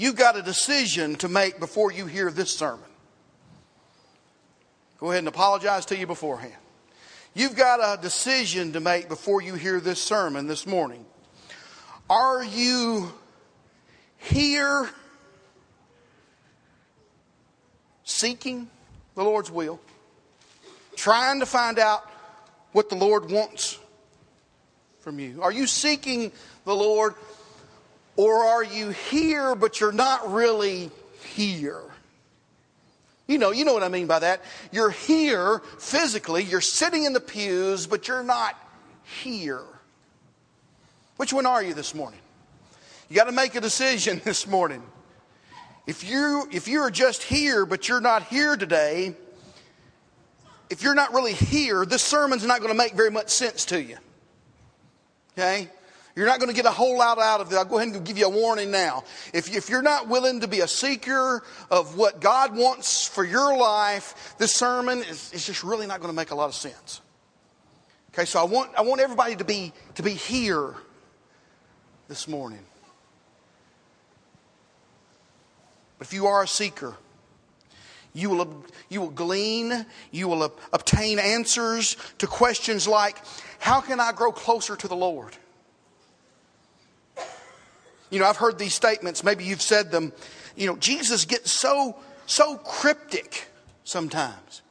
you've got a decision to make before you hear this sermon. Go ahead and apologize to you beforehand. You've got a decision to make before you hear this sermon this morning. Are you here seeking the Lord's will, trying to find out what the Lord wants from you? Are you seeking the Lord, or are you here but you're not really here? You know, you know what I mean by that. You're here physically, you're sitting in the pews, but you're not here. Which one are you this morning? You got to make a decision this morning. If you if you're just here but you're not here today, if you're not really here, this sermon's not going to make very much sense to you. Okay? You're not going to get a whole lot out of it. I'll go ahead and give you a warning now. If, if you're not willing to be a seeker of what God wants for your life, this sermon is, is just really not going to make a lot of sense. Okay, so I want, I want everybody to be, to be here this morning. But if you are a seeker, you will, you will glean, you will obtain answers to questions like how can I grow closer to the Lord? You know, I've heard these statements, maybe you've said them. You know, Jesus gets so, so cryptic sometimes.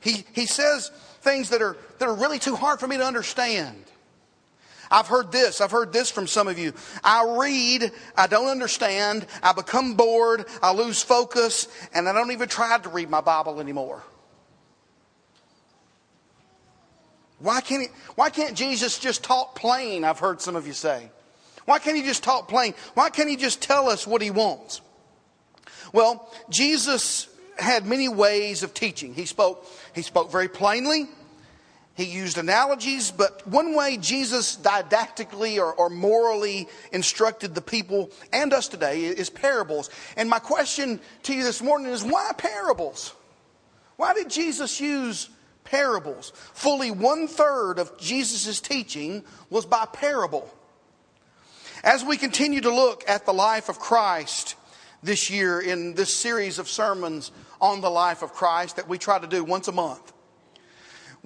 He, he says things that are, that are really too hard for me to understand. I've heard this. I've heard this from some of you. I read, I don't understand, I become bored, I lose focus, and I don't even try to read my Bible anymore. Why can't, he, why can't Jesus just talk plain? I've heard some of you say. Why can't he just talk plain? Why can't he just tell us what he wants? Well, Jesus had many ways of teaching. He spoke, he spoke very plainly. He used analogies, but one way Jesus didactically or, or, morally instructed the people and us today is parables. And my question to you this morning is why parables? Why did Jesus use parables? Fully one third of Jesus' teaching was by parable. As we continue to look at the life of Christ this year in this series of sermons on the life of Christ that we try to do once a month,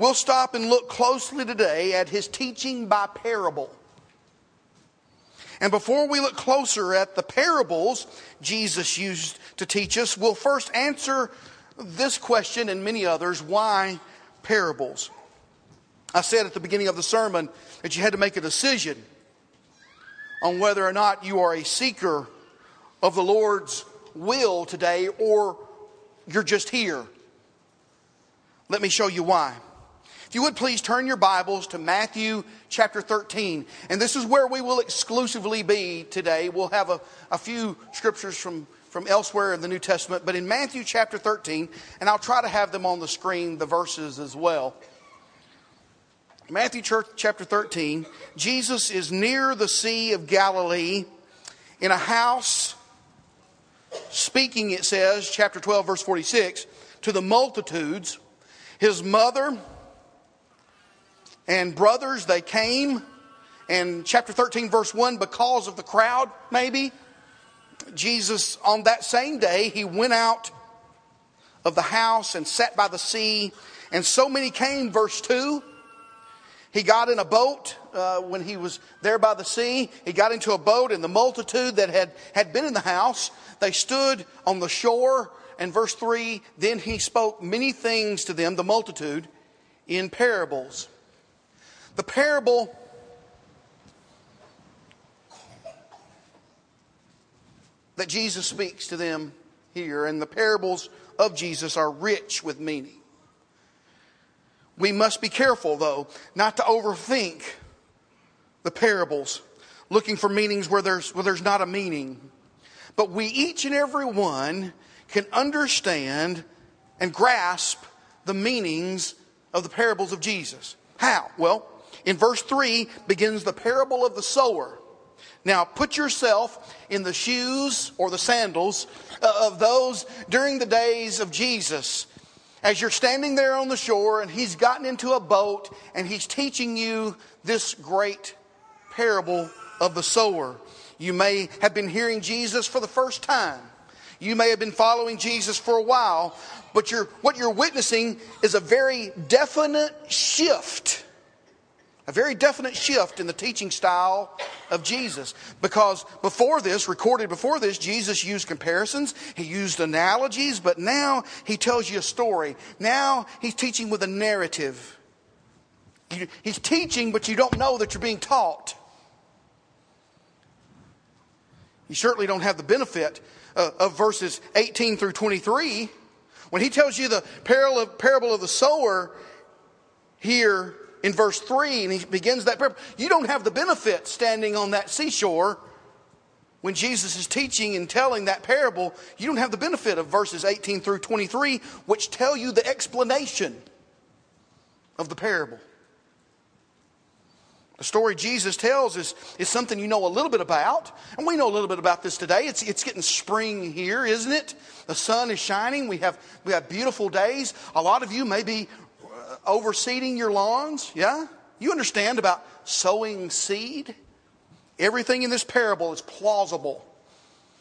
We'll stop and look closely today at his teaching by parable. And before we look closer at the parables Jesus used to teach us, we'll first answer this question and many others why parables? I said at the beginning of the sermon that you had to make a decision on whether or not you are a seeker of the Lord's will today or you're just here. Let me show you why. If you would please turn your Bibles to Matthew chapter 13. And this is where we will exclusively be today. We'll have a, a few scriptures from, from elsewhere in the New Testament, but in Matthew chapter 13, and I'll try to have them on the screen, the verses as well. Matthew chapter 13, Jesus is near the Sea of Galilee in a house, speaking, it says, chapter 12, verse 46, to the multitudes. His mother, and brothers, they came. And chapter 13, verse 1, because of the crowd, maybe, Jesus, on that same day, he went out of the house and sat by the sea. And so many came, verse 2. He got in a boat uh, when he was there by the sea. He got into a boat, and the multitude that had, had been in the house, they stood on the shore. And verse 3 then he spoke many things to them, the multitude, in parables. The parable that Jesus speaks to them here and the parables of Jesus are rich with meaning. We must be careful, though, not to overthink the parables, looking for meanings where there's, where there's not a meaning. But we, each and every one, can understand and grasp the meanings of the parables of Jesus. How? Well, in verse 3 begins the parable of the sower. Now, put yourself in the shoes or the sandals of those during the days of Jesus. As you're standing there on the shore and he's gotten into a boat and he's teaching you this great parable of the sower. You may have been hearing Jesus for the first time. You may have been following Jesus for a while, but you're, what you're witnessing is a very definite shift. A very definite shift in the teaching style of Jesus. Because before this, recorded before this, Jesus used comparisons, he used analogies, but now he tells you a story. Now he's teaching with a narrative. He's teaching, but you don't know that you're being taught. You certainly don't have the benefit uh, of verses 18 through 23. When he tells you the parable of the sower here in verse 3, and he begins that parable, you don't have the benefit standing on that seashore when Jesus is teaching and telling that parable. You don't have the benefit of verses 18 through 23, which tell you the explanation of the parable. The story Jesus tells is, is something you know a little bit about. And we know a little bit about this today. It's, it's getting spring here, isn't it? The sun is shining. We have, we have beautiful days. A lot of you may be overseeding your lawns. Yeah? You understand about sowing seed? Everything in this parable is plausible.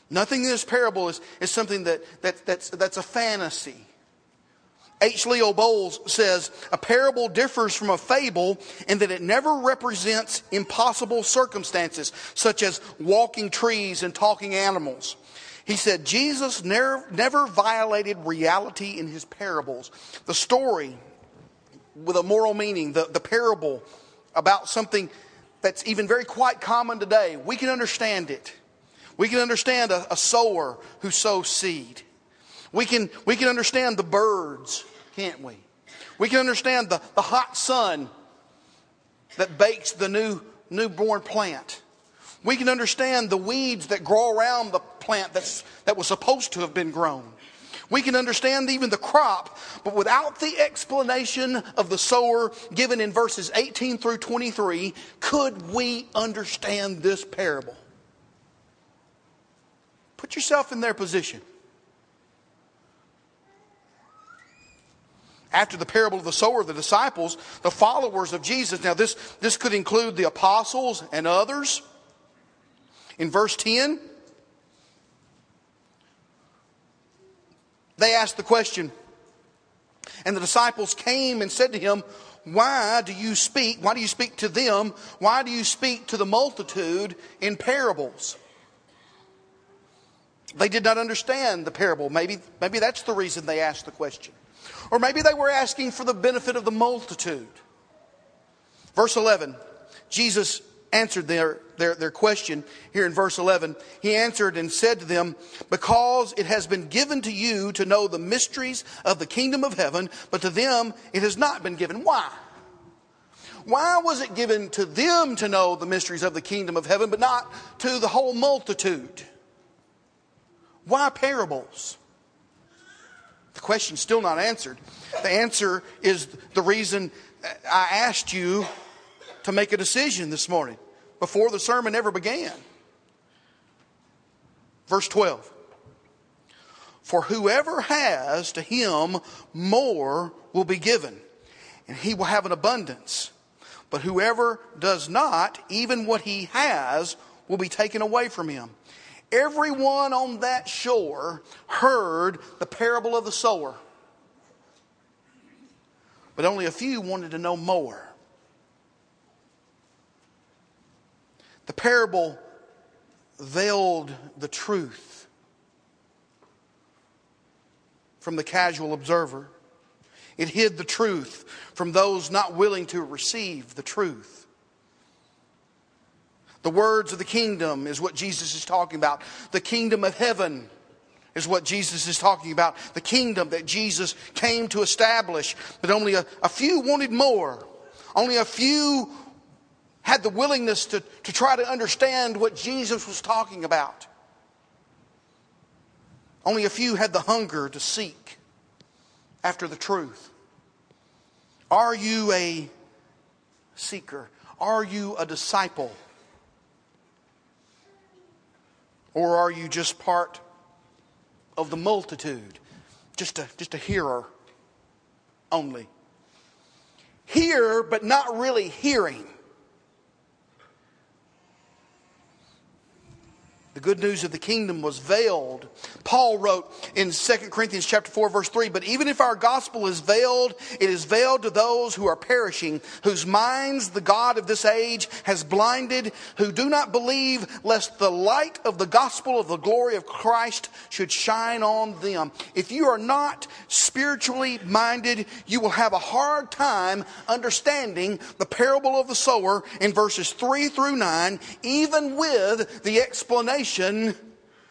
Nothing in this parable is, is something that, that, that's, that's a fantasy. H. Leo Boles says a parable differs from a fable in that it never represents impossible circumstances, such as walking trees and talking animals. He said Jesus never, never violated reality in his parables. The story with a moral meaning, the, the parable about something that's even very quite common today, we can understand it. We can understand a, a sower who sows seed. We can, we can understand the birds can't we? We can understand the, the hot sun that bakes the new newborn plant. We can understand the weeds that grow around the plant that's, that was supposed to have been grown. We can understand even the crop, but without the explanation of the sower given in verses 18 through 23, could we understand this parable? Put yourself in their position. after the parable of the sower, the disciples, the followers of Jesus. Now, this, this could include the apostles and others. In verse 10, they asked the question, and the disciples came and said to him, Why do you speak? Why do you speak to them? Why do you speak to the multitude in parables? They did not understand the parable. Maybe, maybe that's the reason they asked the question. Or maybe they were asking for the benefit of the multitude. Verse 11, Jesus answered their, their, their question here in verse 11. He answered and said to them, Because it has been given to you to know the mysteries of the kingdom of heaven, but to them it has not been given. Why? Why was it given to them to know the mysteries of the kingdom of heaven, but not to the whole multitude? Why parables? The question's still not answered. The answer is the reason I asked you to make a decision this morning before the sermon ever began. Verse 12. For whoever has to him more will be given, and he will have an abundance. But whoever does not, even what he has, will be taken away from him. Everyone on that shore heard the parable of the sower. But only a few wanted to know more. The parable veiled the truth from the casual observer. It hid the truth from those not willing to receive the truth. The words of the kingdom is what Jesus is talking about. The kingdom of heaven is what Jesus is talking about. The kingdom that Jesus came to establish. But only a, a few wanted more. Only a few had the willingness to, to try to understand what Jesus was talking about. Only a few had the hunger to seek after the truth. Are you a seeker? Are you a disciple? Or are you just part of the multitude? Just a, just a hearer only. Hear, but not really hearing. The good news of the kingdom was veiled. Paul wrote in 2 Corinthians chapter 4 verse 3, but even if our gospel is veiled, it is veiled to those who are perishing, whose minds the God of this age has blinded, who do not believe lest the light of the gospel of the glory of Christ should shine on them. If you are not spiritually minded, you will have a hard time understanding the parable of the sower in verses 3 through 9, even with the explanation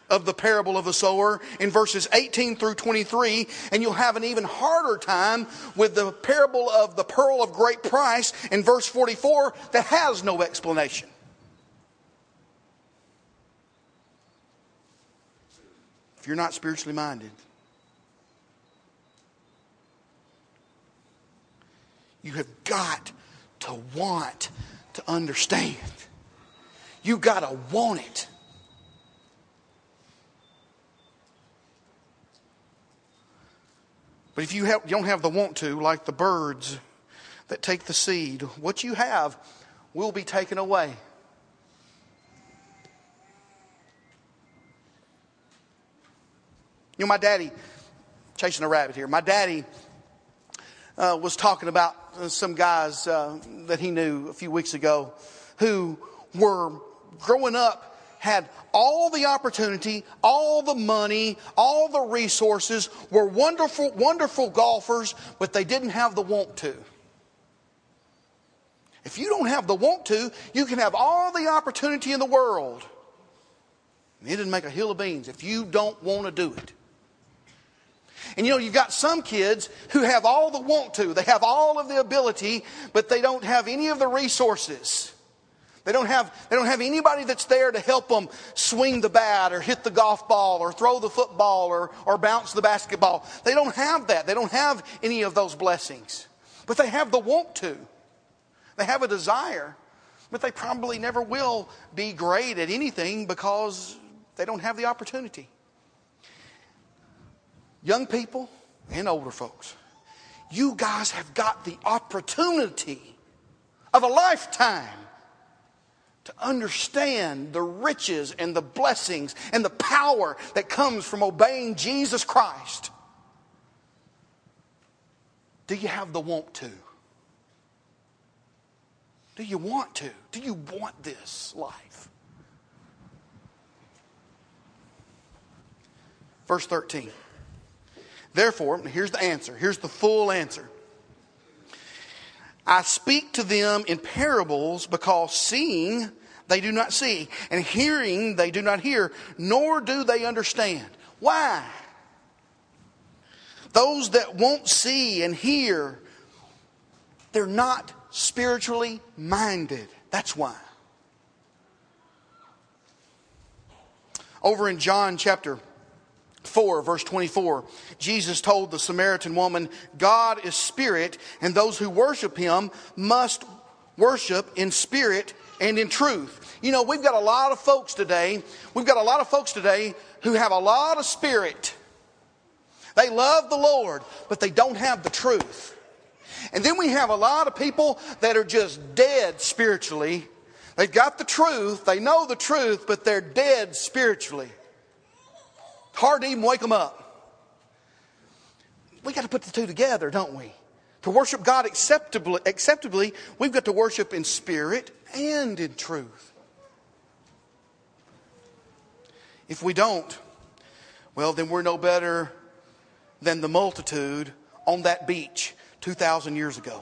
of the parable of the sower in verses 18 through 23, and you'll have an even harder time with the parable of the pearl of great price in verse 44 that has no explanation. If you're not spiritually minded, you have got to want to understand. You've got to want it. But if you, have, you don't have the want to, like the birds that take the seed, what you have will be taken away. You know, my daddy, chasing a rabbit here, my daddy uh, was talking about uh, some guys uh, that he knew a few weeks ago who were growing up had all the opportunity, all the money, all the resources, were wonderful, wonderful golfers, but they didn't have the want to. If you don't have the want to, you can have all the opportunity in the world. It didn't make a hill of beans if you don't want to do it. And you know, you've got some kids who have all the want to, they have all of the ability, but they don't have any of the resources. They don't have, they don't have anybody that's there to help them swing the bat or hit the golf ball or throw the football or, or bounce the basketball. They don't have that. They don't have any of those blessings. But they have the want to. They have a desire, but they probably never will be great at anything because they don't have the opportunity. Young people and older folks, you guys have got the opportunity of a lifetime to understand the riches and the blessings and the power that comes from obeying Jesus Christ. Do you have the want to? Do you want to? Do you want this life? Verse 13. Therefore, here's the answer. Here's the full answer. I speak to them in parables because seeing they do not see, and hearing they do not hear, nor do they understand. Why? Those that won't see and hear, they're not spiritually minded. That's why. Over in John chapter 4, verse 24, Jesus told the Samaritan woman, God is spirit, and those who worship him must worship in spirit and in truth. You know, we've got a lot of folks today, we've got a lot of folks today who have a lot of spirit. They love the Lord, but they don't have the truth. And then we have a lot of people that are just dead spiritually. They've got the truth, they know the truth, but they're dead spiritually. Hard to even wake them up. We got to put the two together, don't we? To worship God acceptably, acceptably, we've got to worship in spirit and in truth. If we don't, well, then we're no better than the multitude on that beach 2,000 years ago.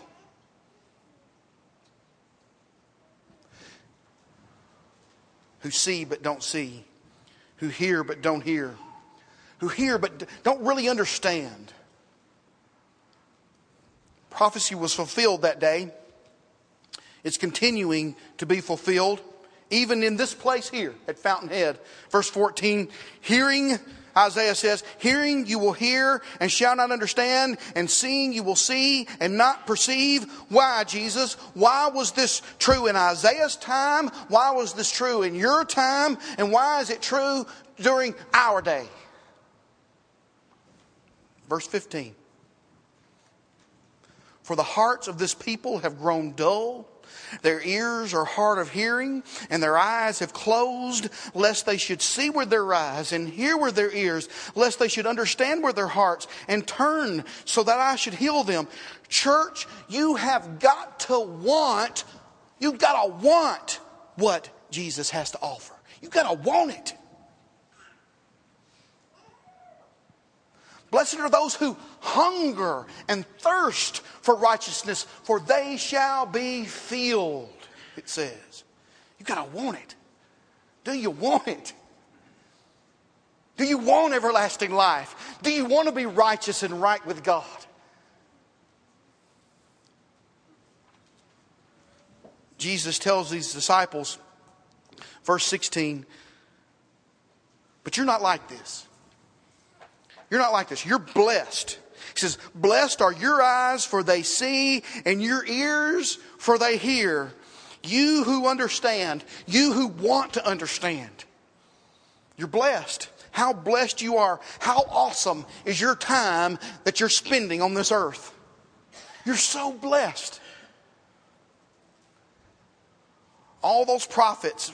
Who see but don't see, who hear but don't hear, who hear but don't really understand. Prophecy was fulfilled that day. It's continuing to be fulfilled even in this place here at Fountainhead. Verse 14, hearing, Isaiah says, hearing you will hear and shall not understand, and seeing you will see and not perceive. Why, Jesus? Why was this true in Isaiah's time? Why was this true in your time? And why is it true during our day? Verse 15. For the hearts of this people have grown dull Their ears are hard of hearing, and their eyes have closed, lest they should see with their eyes and hear with their ears, lest they should understand with their hearts and turn so that I should heal them. Church, you have got to want, you've got to want what Jesus has to offer. You've got to want it. Blessed are those who hunger and thirst for righteousness, for they shall be filled, it says. You gotta want it. Do you want it? Do you want everlasting life? Do you want to be righteous and right with God? Jesus tells these disciples, verse 16, but you're not like this. You're not like this. You're blessed. He says, Blessed are your eyes, for they see, and your ears, for they hear. You who understand, you who want to understand. You're blessed. How blessed you are. How awesome is your time that you're spending on this earth. You're so blessed. All those prophets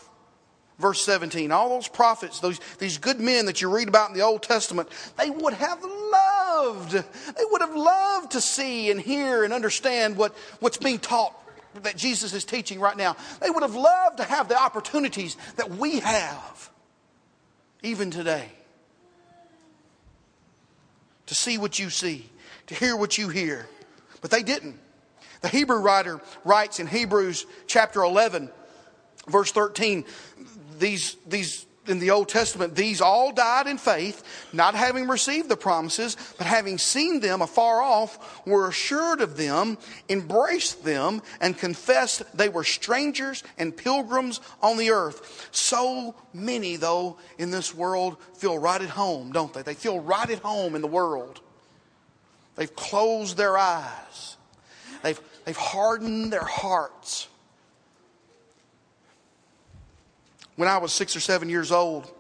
verse 17. All those prophets, those, these good men that you read about in the Old Testament, they would have loved, they would have loved to see and hear and understand what, what's being taught that Jesus is teaching right now. They would have loved to have the opportunities that we have, even today. To see what you see, to hear what you hear. But they didn't. The Hebrew writer writes in Hebrews chapter 11, verse 13, these, these in the Old Testament, these all died in faith, not having received the promises, but having seen them afar off, were assured of them, embraced them, and confessed they were strangers and pilgrims on the earth. So many, though, in this world feel right at home, don't they? They feel right at home in the world. They've closed their eyes, they've, they've hardened their hearts. When I was six or seven years old,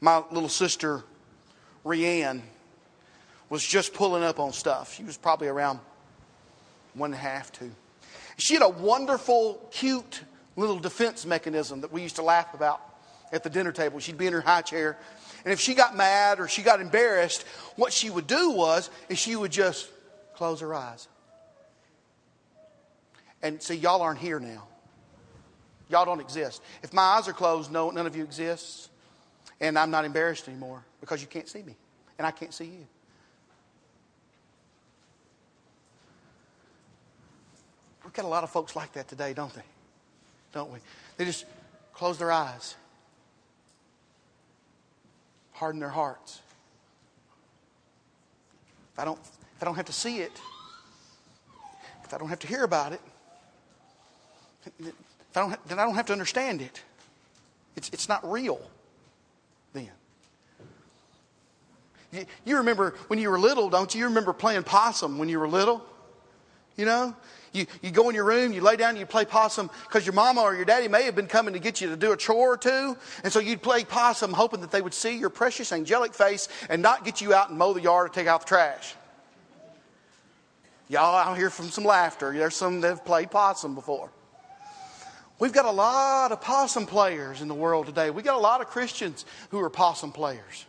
my little sister, Rianne, was just pulling up on stuff. She was probably around one and a half, two. She had a wonderful, cute little defense mechanism that we used to laugh about at the dinner table. She'd be in her high chair, and if she got mad or she got embarrassed, what she would do was is she would just close her eyes. And see, y'all aren't here now. Y'all don't exist. If my eyes are closed, no, none of you exists. And I'm not embarrassed anymore because you can't see me. And I can't see you. We've got a lot of folks like that today, don't they? Don't we? They just close their eyes, harden their hearts. If I don't, if I don't have to see it, if I don't have to hear about it, I don't, then I don't have to understand it. It's, it's not real then. You, remember when you were little, don't you? You remember playing possum when you were little? You know? You, you go in your room, you lay down, you play possum because your mama or your daddy may have been coming to get you to do a chore or two. And so you'd play possum hoping that they would see your precious angelic face and not get you out and mow the yard or take out the trash. Y'all out here from some laughter. There's some that have played possum before. We've got a lot of possum players in the world today. We've got a lot of Christians who are possum players.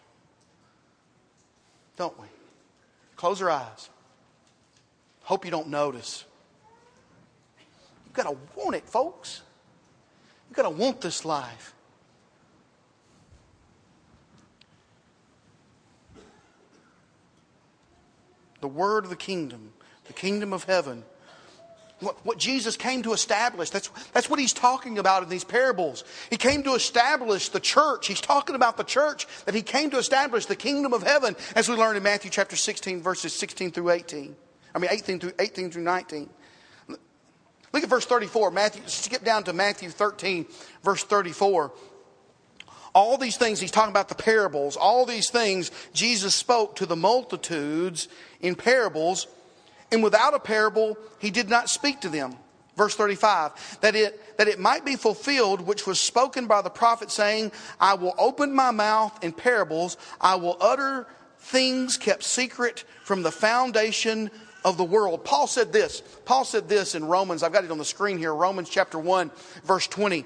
Don't we? Close your eyes. Hope you don't notice. You've got to want it, folks. You've got to want this life. The word of the kingdom, the kingdom of heaven what, Jesus came to establish. That's, that's what he's talking about in these parables. He came to establish the church. He's talking about the church that he came to establish the kingdom of heaven, as we learned in Matthew chapter 16, verses 16 through 18. I mean, 18 through, 18 through 19. Look at verse 34. Matthew, skip down to Matthew 13, verse 34. All these things, he's talking about the parables. All these things Jesus spoke to the multitudes in parables and without a parable, he did not speak to them. Verse 35, that it, that it might be fulfilled, which was spoken by the prophet, saying, I will open my mouth in parables, I will utter things kept secret from the foundation of the world. Paul said this. Paul said this in Romans. I've got it on the screen here. Romans chapter 1, verse 20.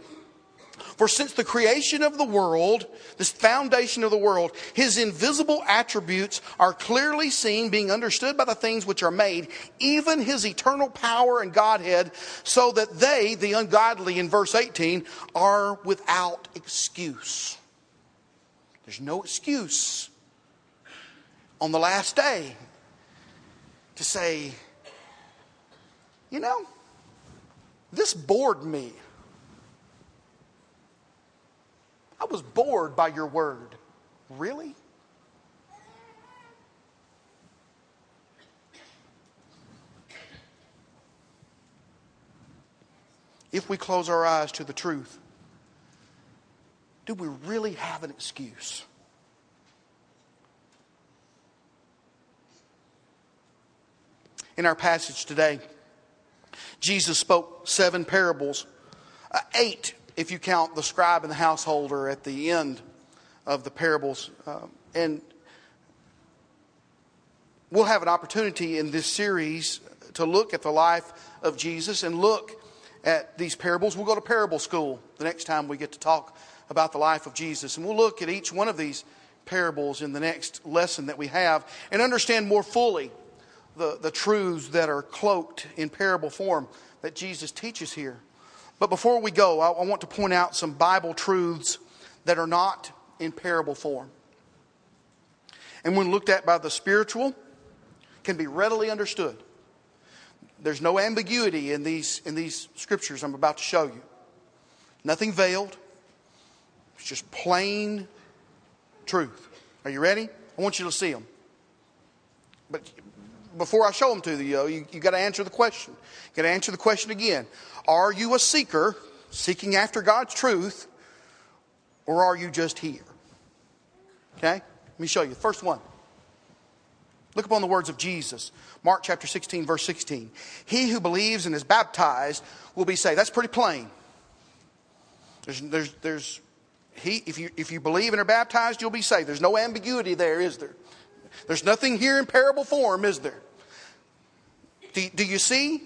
For since the creation of the world, this foundation of the world, his invisible attributes are clearly seen, being understood by the things which are made, even his eternal power and Godhead, so that they, the ungodly in verse 18, are without excuse. There's no excuse on the last day to say, you know, this bored me. I was bored by your word. Really? If we close our eyes to the truth, do we really have an excuse? In our passage today, Jesus spoke seven parables, uh, eight if you count the scribe and the householder at the end of the parables. Um, and we'll have an opportunity in this series to look at the life of Jesus and look at these parables. We'll go to parable school the next time we get to talk about the life of Jesus. And we'll look at each one of these parables in the next lesson that we have and understand more fully the, the truths that are cloaked in parable form that Jesus teaches here. But before we go, I, I want to point out some Bible truths that are not in parable form. And when looked at by the spiritual, can be readily understood. There's no ambiguity in these, in these scriptures I'm about to show you. Nothing veiled. It's just plain truth. Are you ready? I want you to see them. But before I show them to you, you, you got to answer the question. You got to answer the question again. Are you a seeker, seeking after God's truth, or are you just here? Okay? Let me show you. First one. Look upon the words of Jesus. Mark chapter 16, verse 16. He who believes and is baptized will be saved. That's pretty plain. There's, there's, there's, he, if, you, if you believe and are baptized, you'll be saved. There's no ambiguity there, is there? There's nothing here in parable form, is there? Do, do you see?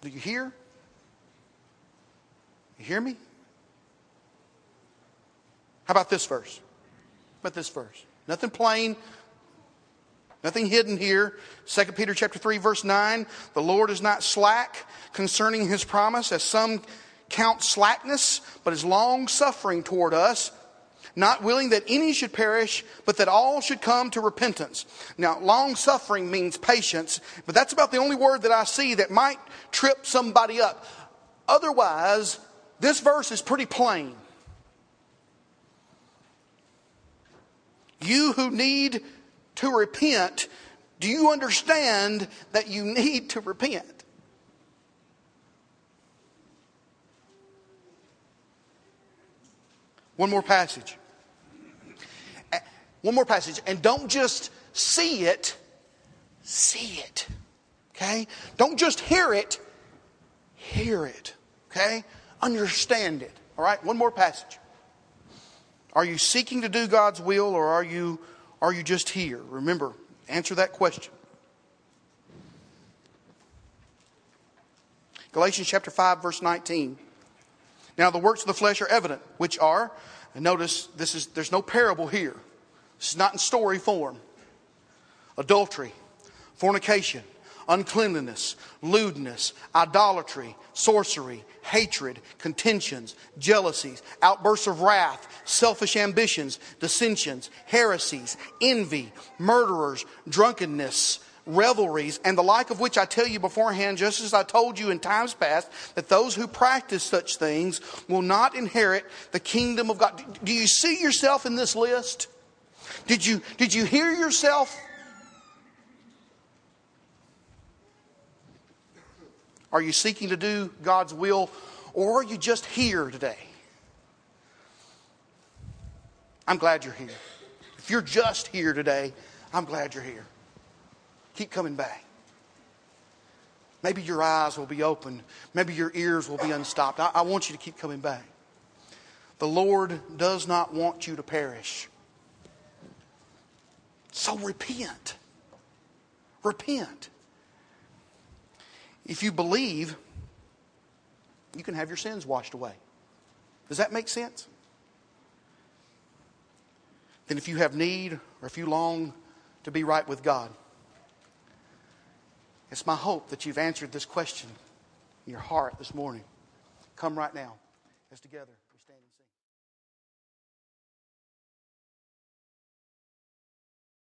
Do you hear? You hear me? How about this verse? How about this verse? Nothing plain, nothing hidden here. 2 Peter chapter 3 verse 9, the Lord is not slack concerning his promise as some count slackness, but is long suffering toward us, not willing that any should perish, but that all should come to repentance. Now, long suffering means patience, but that's about the only word that I see that might trip somebody up. Otherwise, this verse is pretty plain. You who need to repent, do you understand that you need to repent? One more passage. One more passage. And don't just see it, see it. Okay? Don't just hear it, hear it. Okay? Understand it. All right? One more passage. Are you seeking to do God's will or are you, are you just here? Remember, answer that question. Galatians chapter 5, verse 19. Now, the works of the flesh are evident, which are, and notice this is, there's no parable here. Is not in story form. Adultery, fornication, uncleanliness, lewdness, idolatry, sorcery, hatred, contentions, jealousies, outbursts of wrath, selfish ambitions, dissensions, heresies, envy, murderers, drunkenness, revelries, and the like of which I tell you beforehand, just as I told you in times past, that those who practice such things will not inherit the kingdom of God. Do you see yourself in this list? Did you, did you hear yourself? Are you seeking to do God's will or are you just here today? I'm glad you're here. If you're just here today, I'm glad you're here. Keep coming back. Maybe your eyes will be open. Maybe your ears will be unstopped. I, I want you to keep coming back. The Lord does not want you to perish. So repent. Repent. If you believe, you can have your sins washed away. Does that make sense? Then, if you have need or if you long to be right with God, it's my hope that you've answered this question in your heart this morning. Come right now as together.